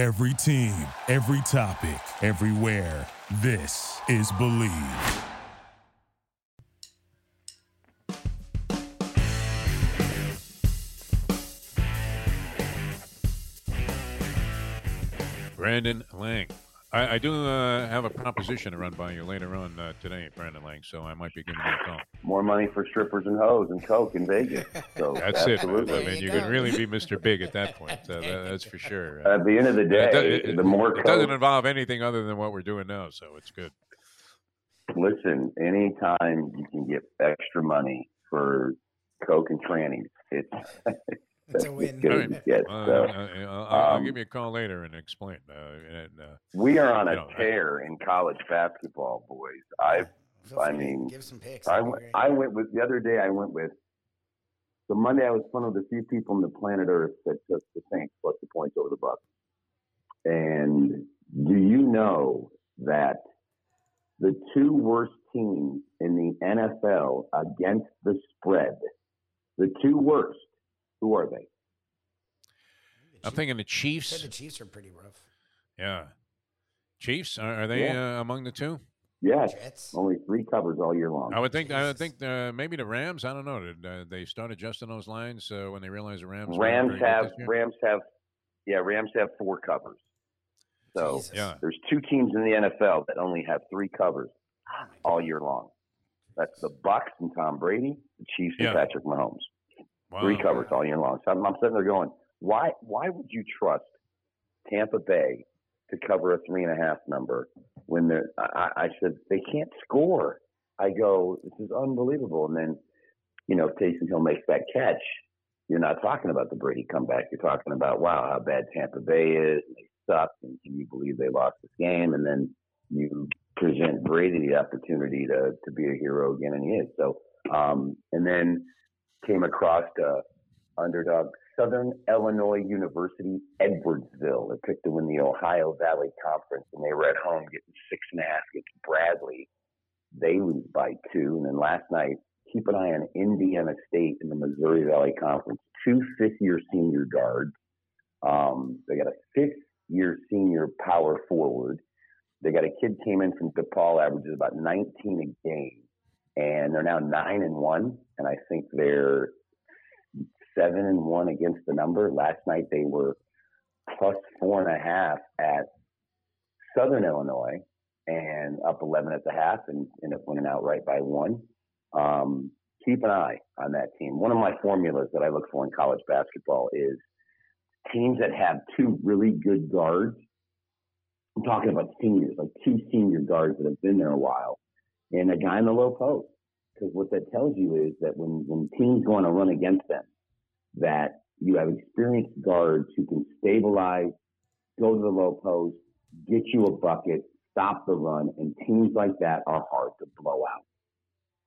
Every team, every topic, everywhere. This is Bleav. Brandon Lang. I, I do uh, have a proposition to run by you later on uh, today, Brandon Lang, so I might be giving you a call. More money for strippers and hoes and coke in Vegas. So That's absolutely. it. I mean, you, can really be Mr. Big at that point. Uh, that, that's for sure. At the end of the day, it, it- the more it doesn't involve anything other than what we're doing now, so it's good. Listen, anytime you can get extra money for coke and trannies, it's It's a win. good right. it gets. Uh, So, uh, I'll, I'll um, give you a call later and explain. Uh, and, uh, we are on a you know, I- tear in college basketball, boys. I Feel I mean, give some picks. I went. I went with the other day. I went with the Monday. I was one of the few people on the planet Earth that took the Saints plus the points over the Bucks. And do you know that the two worst teams in the NFL against the spread, the two worst, who are they? I'm thinking the Chiefs. the Chiefs are pretty rough. Yeah. Chiefs, are, are they Yeah. uh, among the two? Yes, Jets. only three covers all year long. I would think. I would think uh, maybe the Rams. I don't know. Did uh, they start adjusting those lines uh, when they realized the Rams? Rams have? Rams have yeah Rams have four covers. So Jesus. Yeah. there's two teams in the NFL that only have three covers Oh all year long. That's the Bucks and Tom Brady, the Chiefs and Yeah. Patrick Mahomes. Wow. Three covers all year long. So I'm, I'm sitting there going, why why would you trust Tampa Bay to cover a three and a half number when they're I, I said they can't score. I go, this is unbelievable. And then, you know, if Taysom Hill makes that catch, you're not talking about the Brady comeback. You're talking about wow, how bad Tampa Bay is. And they suck, and can you believe they lost this game? And then you present Brady the opportunity to to be a hero again, and he is. So, um, and then came across uh, underdog Southern Illinois University Edwardsville. They picked to win the Ohio Valley Conference, and they were at home getting six and a half against Bradley. They lose by two, and then last night, keep an eye on Indiana State in the Missouri Valley Conference. Two fifth-year senior guards. Um, they got a fifth-year senior power forward. They got a kid came in from DePaul, averages about 19 a game, and they're now nine and one. And I think they're seven and one against the number. Last night they were plus four and a half at Southern Illinois and up 11 at the half and ended up winning outright by one. Um, keep an eye on that team. One of my formulas that I look for in college basketball is teams that have two really good guards. I'm talking about seniors, like two senior guards that have been there a while, and a guy in the low post. Because what that tells you is that when, when teams go to run against them, that you have experienced guards who can stabilize, go to the low post, get you a bucket, stop the run, and teams like that are hard to blow out.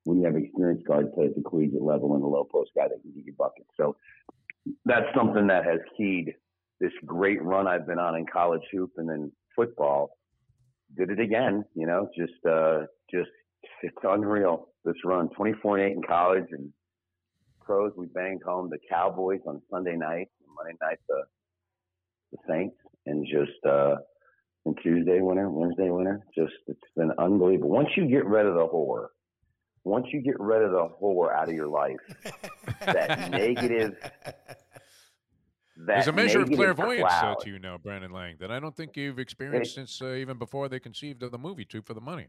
When you have experienced guards play at the collegiate level and a low post guy that can get you buckets. So that's something that has keyed this great run I've been on in college hoop and then football. Did it again, you know, just uh just it's unreal this run. Twenty four and eight in college and pros we banged home the Cowboys on Sunday night, and Monday night the the Saints and just uh and Tuesday winner, Wednesday winner. Just it's been unbelievable. Once you get rid of the whore, once you get rid of the whore out of your life, that negative that There's a measure of clairvoyance uh, cloud. to you now, Brandon Lang, that I don't think you've experienced since uh, even before they conceived of the movie Two for the Money.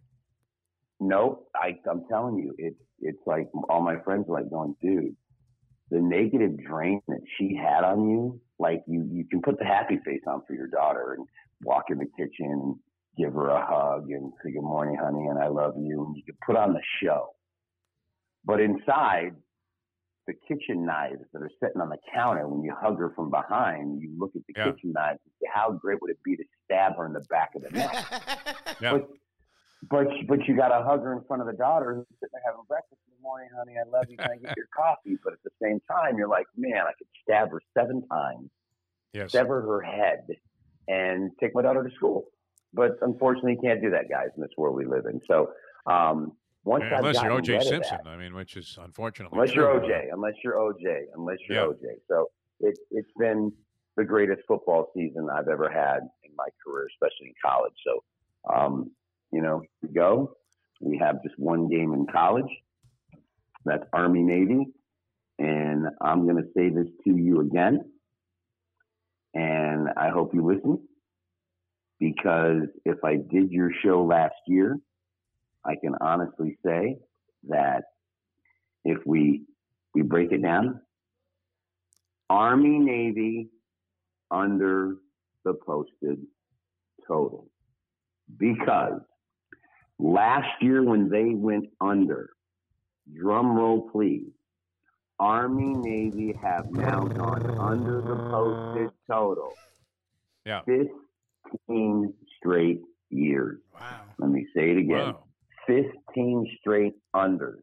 No, I, I'm telling you, it's it's like all my friends are like going, dude, the negative drain that she had on you, like you you can put the happy face on for your daughter and walk in the kitchen and give her a hug and say good morning, honey, and I love you, and you can put on the show. But inside, the kitchen knives that are sitting on the counter, when you hug her from behind, you look at the Yeah. kitchen knives and say, how great would it be to stab her in the back of the neck? Yeah. But but but you got to hug her in front of the daughter who's sitting there having breakfast in the morning, honey. I love you. Can I get your coffee? But at the same time, you're like, man, I could stab her seven times, Yes. sever her head, and take my daughter to school. But unfortunately, you can't do that, guys, in this world we live in. So um, once Yeah, unless you're O.J. Simpson, that- I mean, which is unfortunately unless you're OJ, unless you're OJ, unless you're Yeah. OJ. So it, it's been the greatest football season I've ever had in my career, especially in college. So, um, you know, we go. We have just one game in college. That's Army Navy. And I'm going to say this to you again. And I hope you listen because if I did your show last year, I can honestly say that if we we break it down, Army Navy under the posted total. Because last year when they went under, drum roll please, Army Navy have now gone under the posted total. Yeah. 15 straight years. Wow. Let me say it again. Wow. 15 straight unders.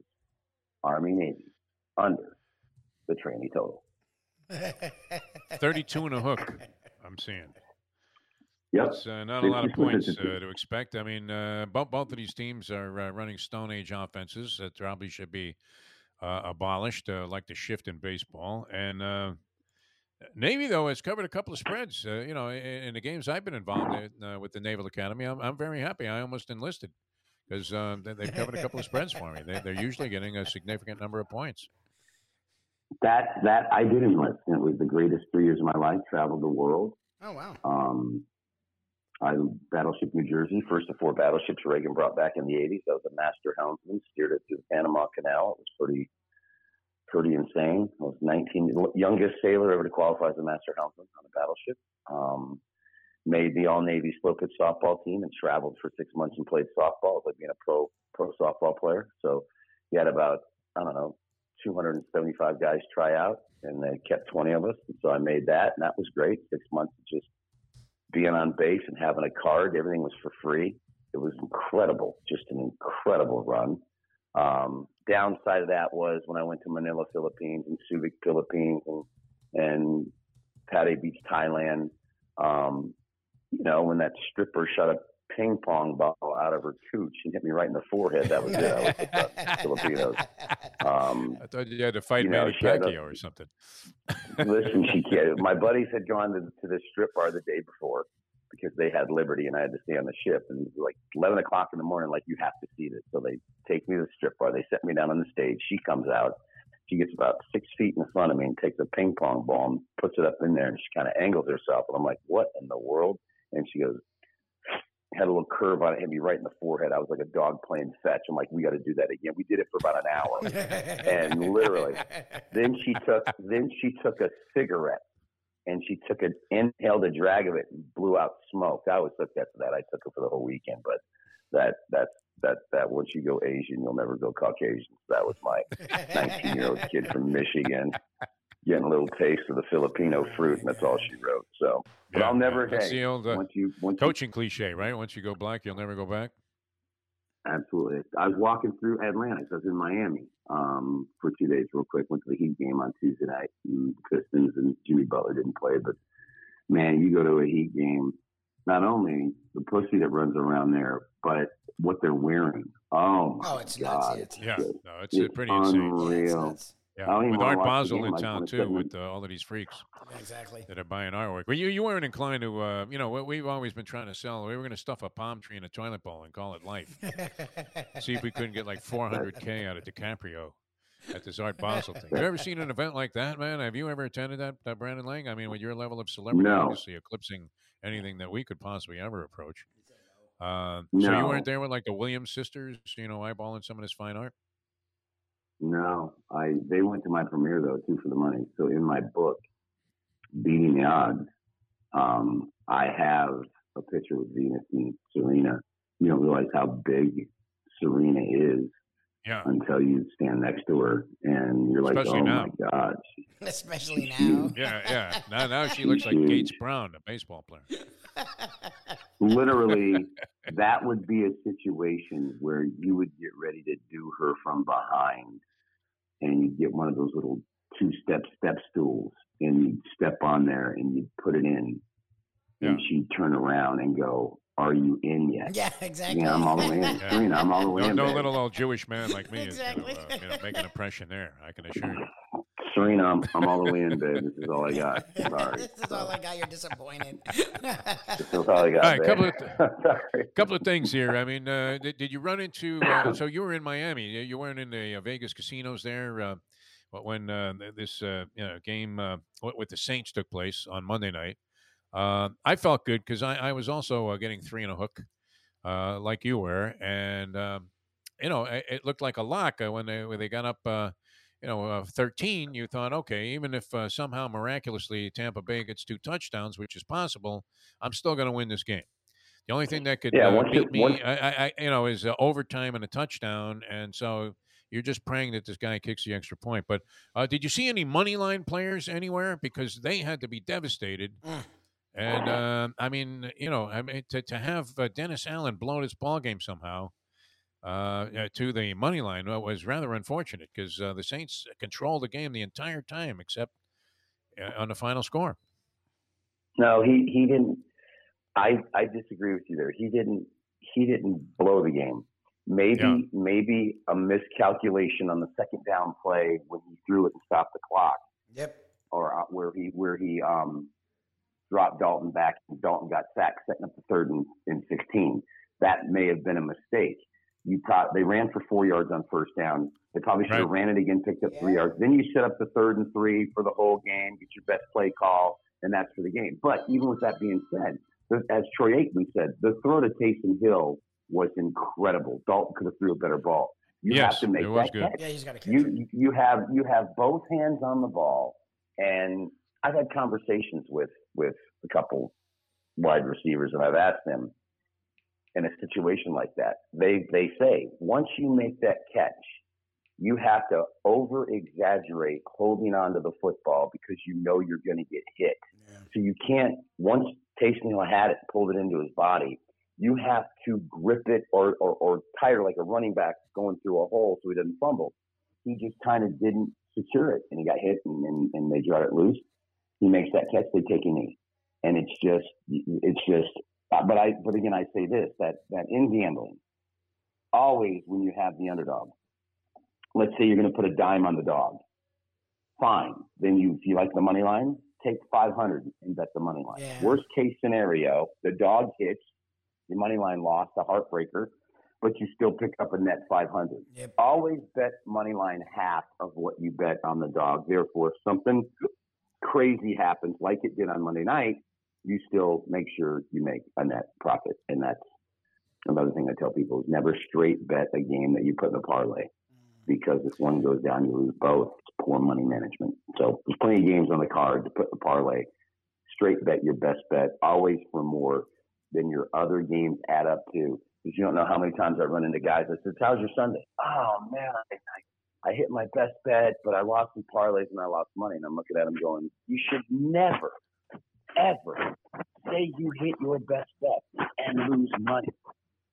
Army Navy under the trainee total. 32 and a hook, I'm seeing. Yep. It's uh, not a lot of points uh, to expect. I mean, uh, both, both of these teams are uh, running Stone Age offenses that probably should be uh, abolished, uh, like the shift in baseball. And uh, Navy, though, has covered a couple of spreads. Uh, you know, in, in the games I've been involved in uh, with the Naval Academy, I'm, I'm very happy. I almost enlisted because they, they've covered a couple of spreads for me. They, they're usually getting a significant number of points. That that I did enlist. It was the greatest three years of my life. Traveled the world. Oh wow. Um, I Battleship New Jersey, first of four battleships Reagan brought back in the '80s. I was a master helmsman, steered it through the Panama Canal. It was pretty pretty insane. I was 19, youngest sailor ever to qualify as a master helmsman on a battleship. Um, made the All Navy slow pitch softball team and traveled for six months and played softball. It was like being a pro pro softball player. So you had about I don't know 275 guys try out, and they kept 20 of us. And so I made that, and that was great. Six months just being on base and having a card. Everything was for free. It was incredible, just an incredible run. Um, downside of that was when I went to Manila, Philippines, and Subic, Philippines, and and Pate Beach, Thailand. Um, you know, when that stripper shot a ping pong ball out of her cooch and hit me right in the forehead, that was it. I was with the Filipinos. Um, I thought you had to fight You know, Manny she a- Pacquiao or something. listen, she can't. My buddies had gone to, to this strip bar the day before because they had Liberty and I had to stay on the ship. And it was like 11 o'clock in the morning, like, you have to see this. So they take me to the strip bar. They set me down on the stage. She comes out. She gets about six feet in front of me and takes a ping pong ball and puts it up in there. And she kind of angles herself. And I'm like, what in the world? And she goes, had a little curve on it, hit me right in the forehead. I was like a dog playing fetch. I'm like, we got to do that again. We did it for about an hour. And literally, then she took then she took a cigarette and she took it inhaled a drag of it and blew out smoke. I was hooked after that. I took it for the whole weekend, but that that's that that once you go Asian, you'll never go Caucasian. That was my 19 year old kid from Michigan getting a little taste of the Filipino fruit, and that's all she wrote. So, but Yeah, I'll never. yeah, that's hey, the old, uh, once you once you Coaching cliche, right? Once you go black, you'll never go back. Absolutely. I was walking through Atlantic. I was in Miami um, for two days, real quick. Went to the Heat game on Tuesday night. And Pistons and Jimmy Butler didn't play, but man, you go to a Heat game. Not only the pussy that runs around there, but what they're wearing. Oh my Oh, it's nuts. God! Yeah, it's it's Yeah, no, it's it's pretty insane. It's unreal. nuts. Yeah, I don't even with Art Basel in town too, with uh, all of these freaks Exactly. that are buying artwork. Well, you you weren't inclined to, uh, you know, what we've always been trying to sell. We were going to stuff a palm tree in a toilet bowl and call it life. See if we couldn't get like 400k out of DiCaprio at this Art Basel thing. Have you ever seen an event like that, man? Have you ever attended that, uh, Brandon Lang? I mean, with your level of celebrity, No. obviously eclipsing anything that we could possibly ever approach. Uh, So you weren't there with like the Williams sisters, you know, eyeballing some of this fine art. No, I they went to my premiere though too for the money. So in my book, Beating the Odds, um, I have a picture with Venus and Serena. You don't realize how big Serena is Yeah, until you stand next to her, and you're like, Especially "Oh now. my God!" Especially now. yeah, yeah. Now, now she looks like Gates Brown, a baseball player. Literally, that would be a situation where you would get ready to do her from behind, and you'd get one of those little two-step step stools, and you'd step on there and you'd put it in, and she'd turn around and go, "Are you in yet?" yeah, exactly. Yeah, I'm all the way in. Yeah. Serena, I'm all the way No, in. no babe. little old Jewish man like me is going Exactly. to uh, you know, make an impression there. I can assure you. Serena, I'm, I'm all the way in, babe. This is all I got. Sorry. this is all I got. You're disappointed. This is all I got. All right, couple of Sorry. couple of things here. I mean, uh, did, did you run into? Uh, so you were in Miami. You you weren't in the uh, Vegas casinos there uh, when uh, this uh, you know, game uh, with the Saints took place on Monday night. Uh, I felt good because I, I was also uh, getting three and a hook, uh, like you were, and um, you know it, it looked like a lock uh, when they when they got up. You know, uh, 13, you thought, okay, even if uh, somehow miraculously Tampa Bay gets two touchdowns, which is possible, I'm still going to win this game. The only thing that could Yeah, uh, once you- beat me, once- I, I, I, you know, is uh, overtime and a touchdown, and so you're just praying that this guy kicks the extra point. But uh, did you see any money line players anywhere? Because they had to be devastated. Mm. And uh, I mean, you know, I mean, to, to have uh, Dennis Allen blow this ball game somehow uh, to the money line was rather unfortunate because uh, the Saints controlled the game the entire time except uh, on the final score. No, he he didn't. I I disagree with you there. He didn't he didn't blow the game. Maybe Yeah. maybe a miscalculation on the second down play when he threw it and stopped the clock, Yep. or uh, where he where he um dropped Dalton back and Dalton got sacked, setting up the third and, and sixteen. That may have been a mistake. You pro- they ran for four yards on first down. They probably should have ran it again, picked up three yards. Then you set up the third and three for the whole game, get your best play call, and that's for the game. But even with that being said, the- as Troy Aikman said, the throw to Taysom Hill was incredible. Dalton could have threw a better ball. You Yes, have to make it was that good. catch Yeah, he's got to catch you it. you have you have both hands on the ball, and I've had conversations with with a couple wide receivers, and I've asked them in a situation like that. They they say once you make that catch, you have to over exaggerate holding on to the football because you know you're going to get hit. Yeah. So you can't once Taysom Hill had it, pulled it into his body. You have to grip it or, or, or it like a running back going through a hole so he doesn't fumble. He just kind of didn't secure it and he got hit and, and, and they draw it loose. He makes that catch, they take a knee. And it's just, it's just, Uh, but I, but again, I say this, that, that in gambling, always when you have the underdog, let's say you're going to put a dime on the dog. Fine. Then you, if you like the money line, take 500 and bet the money line. Yeah. Worst case scenario, the dog hits, your money line lost, a heartbreaker, but you still pick up a net 500. Yep. Always bet money line half of what you bet on the dog. Therefore, if something crazy happens, like it did on Monday night, you still make sure you make a net profit. And that's another thing I tell people is never straight bet a game that you put in a parlay mm. because if one goes down, you lose both. It's poor money management. So there's plenty of games on the card to put in the parlay. Straight bet your best bet, always for more than your other games add up to. Because you don't know how many times I run into guys that says, "How's your Sunday?" Oh man, I, I, I hit my best bet, but I lost some parlays and I lost money. And I'm looking at them going, "You should never, ever say you hit your best bet and lose money.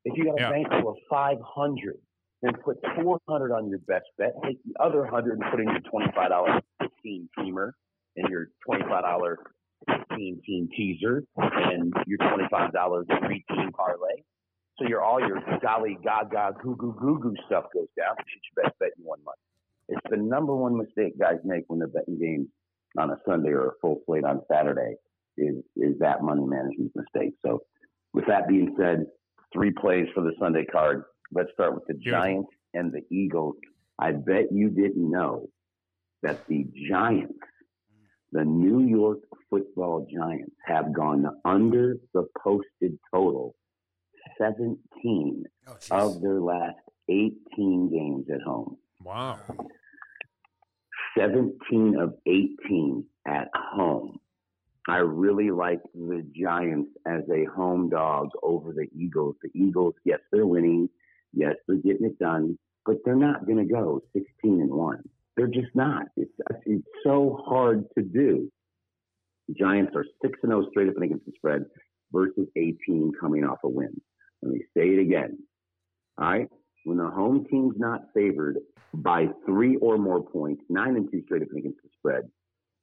If you got a Yeah. bankroll of 500, then put 400 on your best bet. Take the other 100 and put in your $25 15 teamer and your $25 15 team teaser and your $25 three team parlay. So your all your golly gaga goo goo goo goo stuff goes down. You should your best bet you one money. It's the number one mistake guys make when they're betting games on a Sunday or a full slate on Saturday is is that money management mistake. So with that being said, three plays for the Sunday card. Let's start with the Giants and the Eagles. I bet you didn't know that the Giants, the New York football Giants, have gone under the posted total 17 Oh, of their last 18 games at home. Wow. 17 of 18 at home. I really like the Giants as a home dog over the Eagles. The Eagles, yes, they're winning. Yes, they're getting it done, but they're not going to go 16 and 1. They're just not. It's, it's so hard to do. The Giants are 6 and 0 straight up and against the spread versus 18 coming off a win. Let me say it again. All right? When the home team's not favored by three or more points, 9 and 2 straight up and against the spread,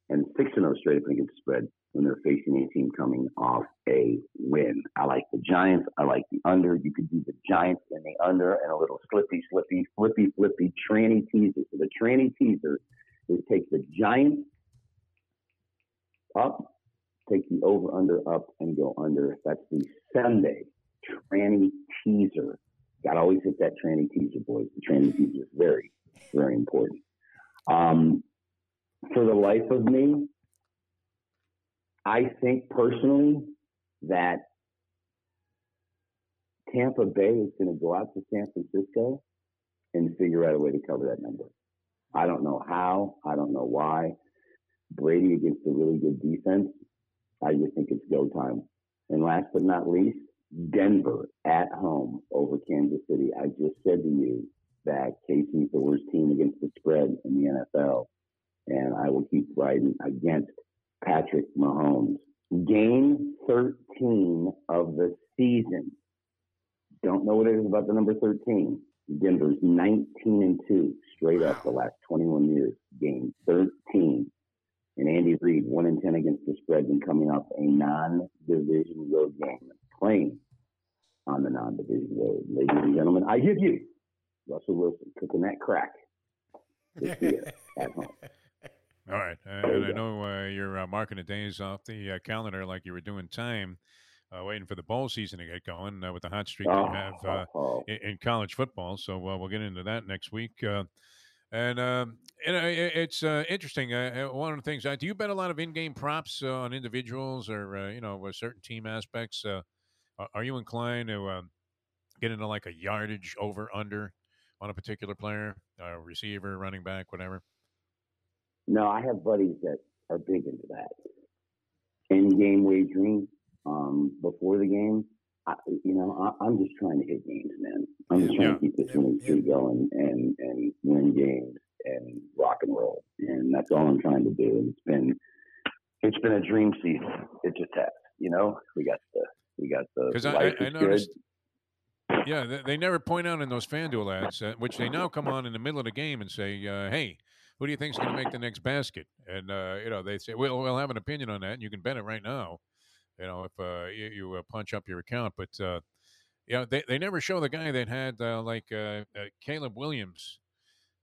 and 6 and 0 straight up and against the spread when they're facing a team coming off a win. I like the Giants. I like the under. You could do the Giants and the under and a little slippy, slippy, flippy, flippy tranny teaser. So the tranny teaser is take the Giants up, take the over under up, and go under. That's the Sunday tranny teaser. Got to always hit that tranny teaser, boys. The tranny teaser is very, very important. Um, for the life of me, I think personally that Tampa Bay is going to go out to San Francisco and figure out a way to cover that number. I don't know how. I don't know why. Brady against a really good defense. I just think it's go time. And last but not least, Denver at home over Kansas City. I just said to you that KC is the worst team against the spread in the NFL. And I will keep riding against Patrick Mahomes. Game 13 of the season. Don't know what it is about the number 13. Denver's 19 and 2 straight up the last 21 years. Game 13. And Andy Reid, 1 and 10 against the spread and coming off a non division road game. Playing on the non division road. Ladies and gentlemen, I give you Russell Wilson cooking that crack this year at home. All right, uh, and I know uh, you're uh, marking the days off the uh, calendar like you were doing time, uh, waiting for the bowl season to get going uh, with the hot streak Oh, you have oh, oh. in, in college football. So we'll get into that next week. and um, know, it, it's interesting. one of the things, do you bet a lot of in-game props on individuals or you know certain team aspects? are you inclined to um, get into like a yardage over under on a particular player, a receiver, running back, whatever? No, I have buddies that are big into that. In game wagering, um, before the game, I, you know, I, am just trying to hit games, man. I'm just trying Yeah. to keep this winning streak going and and win games and rock and roll, and that's all I'm trying to do. And it's been it's been a dream season. It just has, you know. We got the we got the Because I, I, I noticed, yeah, they, they never point out in those FanDuel ads, uh, which they now come on in the middle of the game and say, uh, "Hey, who do you think is going to make the next basket?" And uh, you know, they say, "We'll we'll have an opinion on that, and you can bet it right now." You know, if uh, you, you uh, punch up your account, but uh, you know, they they never show the guy that had uh, like uh, Caleb Williams,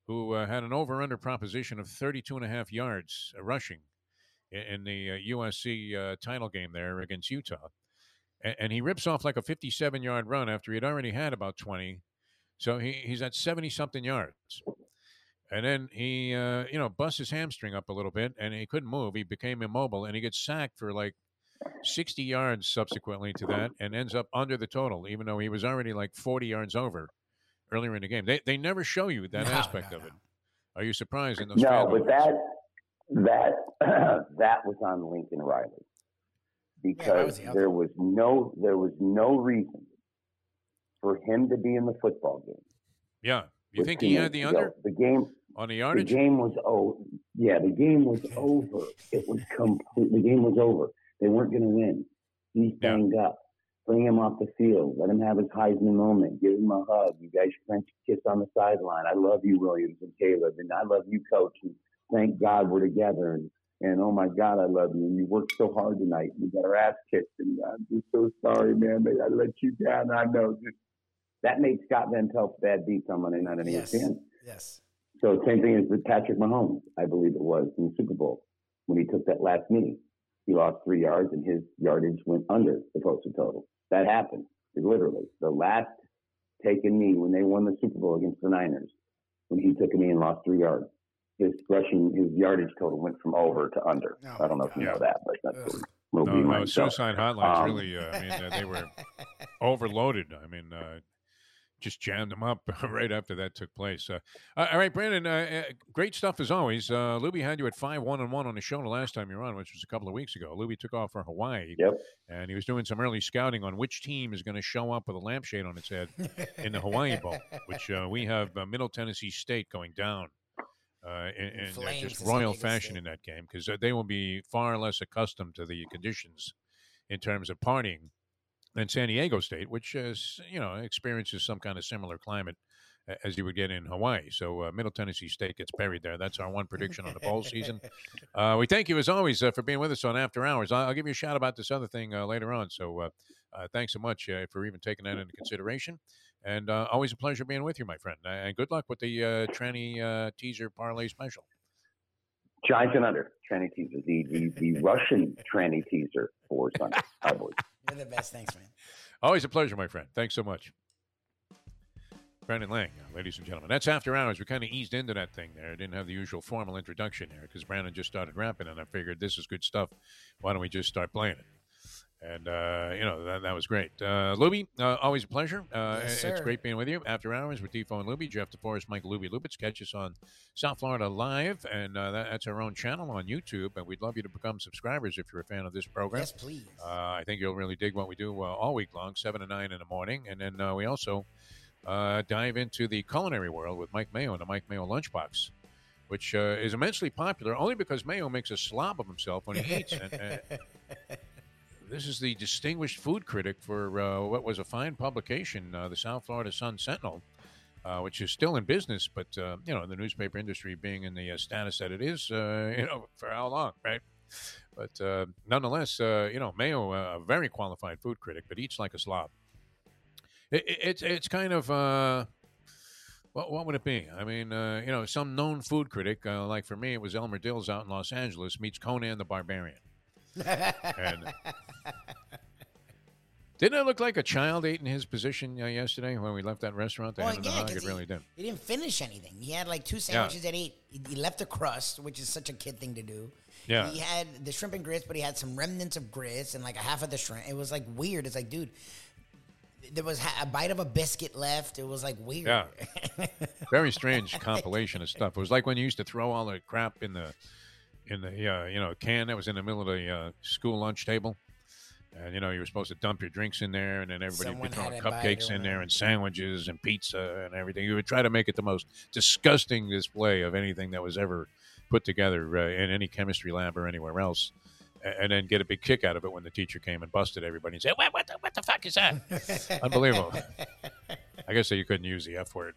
who had an over under proposition of 32 and a half yards rushing in, in the USC title game there against Utah and, and he rips off like a 57 yard run after he'd already had about 20. So he, he's at 70 something yards. And then he, uh, you know, busts his hamstring up a little bit and he couldn't move. He became immobile and he gets sacked for like 60 yards subsequently to that and ends up under the total, even though he was already like 40 yards over earlier in the game. They, they never show you that No, aspect no, of no. it. Are you surprised in those No, FanDuel but that that that was on Lincoln Riley because was the there was no there was no reason for him to be in the football game. Yeah. You think he had the to go. under The game on the the game was oh yeah the game was over. It was complete. The game was over. They weren't going to win. He's Yeah. banged up. Bring him off the field. Let him have his Heisman moment. Give him a hug. You guys French kiss on the sideline. I love you, Williams and Caleb, and I love you, Coach. And thank God we're together. And, and oh my God, I love you. And you worked so hard tonight. We got our ass kicked, and I'm just so sorry, man. That I let you down. I know. Just, that made Scott Van Pelt's bad beats on Monday night on E Yes. ESPN. Yes. So same thing as with Patrick Mahomes, I believe it was in the Super Bowl when he took that last knee. He lost three yards and his yardage went under the posted total. That happened. Literally, the last taken knee when they won the Super Bowl against the Niners, when he took a knee and lost three yards, his rushing, his yardage total went from over to under. Oh, I don't know if you my know that, but that's Ugh. No, no, So, suicide hotlines um, really. Uh, I mean, uh, they were overloaded. I mean, uh, just jammed them up right after that took place. Uh, uh, all right, Brandon, uh, uh, great stuff as always. Uh, Luby had you at five one and one on the show the last time you were on, which was a couple of weeks ago. Luby took off for Hawaii, Yep. and he was doing some early scouting on which team is going to show up with a lampshade on its head in the Hawaii Bowl, which uh, we have uh, Middle Tennessee State going down. Uh, in, in uh, just royal fashion in that game because uh, they will be far less accustomed to the conditions in terms of partying than San Diego State, which is you know experiences some kind of similar climate as you would get in Hawaii. So uh, Middle Tennessee State gets buried there. That's our one prediction on the bowl season. Uh, we thank you as always uh, for being with us on After Hours. I'll, I'll give you a shout about this other thing uh, later on. So uh, uh, thanks so much uh, for even taking that into consideration. And uh, always a pleasure being with you, my friend. Uh, And good luck with the uh, tranny uh, teaser parlay special. Giants and under tranny teaser. The the, the Russian tranny teaser for Sunday. Cowboys. You're the best. Thanks, man. Always a pleasure, my friend. Thanks so much. Brandon Lang, uh, ladies and gentlemen. That's after hours. We kind of eased into that thing there. I didn't have the usual formal introduction there because Brandon just started rapping, and I figured this is good stuff. Why don't we just start playing it? And, uh, you know, that, that was great. Uh, Luby, uh, always a pleasure. Uh, Yes, it's great being with you. After hours with Defo and Luby, Jeff DeForrest, Mike Luby Lubitz. Catch us on South Florida Live, and uh, that, that's our own channel on YouTube. And we'd love you to become subscribers if you're a fan of this program. Yes, please. Uh, I think you'll really dig what we do uh, all week long, 7 to 9 in the morning. And then uh, we also uh, dive into the culinary world with Mike Mayo and the Mike Mayo Lunchbox, which uh, is immensely popular only because Mayo makes a slob of himself when he eats. and, uh, this is the distinguished food critic for uh, what was a fine publication, uh, the South Florida Sun Sentinel. Uh, which is still in business, but uh, you know the newspaper industry being in the uh, status that it is, you know, for how long, right? But nonetheless, you know, Mayo, a very qualified food critic, but eats like a slob. It, it, it's it's kind of uh, what what would it be? I mean, uh, you know, some known food critic, uh, like for me, it was Elmer Dills out in Los Angeles meets Conan the Barbarian. And didn't it look like a child ate in his position uh, yesterday when we left that restaurant? The Well, the yeah? 'cause It he, really did. he didn't finish anything. He had like two sandwiches that he ate. He- left the crust, which is such a kid thing to do. Yeah. He had the shrimp and grits, but he had some remnants of grits and like a half of the shrimp. It was like weird. It's like, dude, there was ha- a bite of a biscuit left. It was like weird. Yeah. Very strange compilation of stuff. It was like when you used to throw all the crap in the in the uh, you know can that was in the middle of the uh, school lunch table, and you know you were supposed to dump your drinks in there, and then everybody Someone would be throwing had a bite cupcakes in there and sandwiches and pizza and everything. You would try to make it the most disgusting display of anything that was ever put together uh, in any chemistry lab or anywhere else. a- And then get a big kick out of it when the teacher came and busted everybody and said, "What, what, the, what the fuck is that?" Unbelievable. I guess that you couldn't use the F word.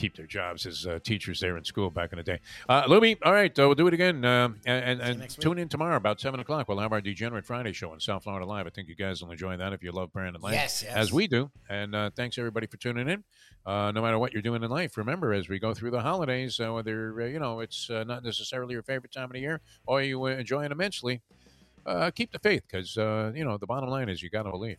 Keep their jobs as uh, teachers there in school back in the day. Uh, Luby, all right, uh, we'll do it again. Um, and and, and tune in tomorrow about 7 o'clock. We'll have our Degenerate Friday show on South Florida Live. I think you guys will enjoy that if you love Brandon Lang, Yes, yes. as we do. And uh, thanks, everybody, for tuning in. Uh, no matter what you're doing in life, remember, as we go through the holidays, uh, whether, uh, you know, it's uh, not necessarily your favorite time of the year or you enjoy it immensely, uh, keep the faith because, uh, you know, the bottom line is you got to believe.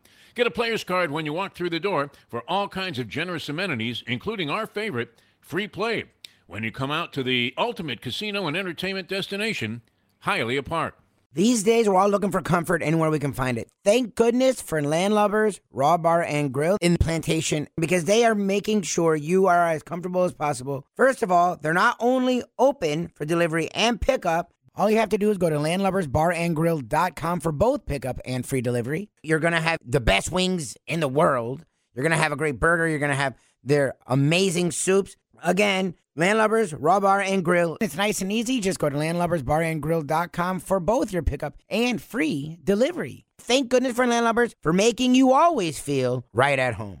Get a player's card when you walk through the door for all kinds of generous amenities, including our favorite, free play, when you come out to the ultimate casino and entertainment destination, Hialeah Park. These days, we're all looking for comfort anywhere we can find it. Thank goodness for Landlubbers Raw Bar and Grill in Plantation because they are making sure you are as comfortable as possible. First of all, they're not only open for delivery and pickup. All you have to do is go to landlubbersbarandgrill.com for both pickup and free delivery. You're going to have the best wings in the world. You're going to have a great burger. You're going to have their amazing soups. Again, Landlubbers, Raw Bar, and Grill. It's nice and easy. Just go to landlubbersbarandgrill.com for both your pickup and free delivery. Thank goodness for Landlubbers for making you always feel right at home.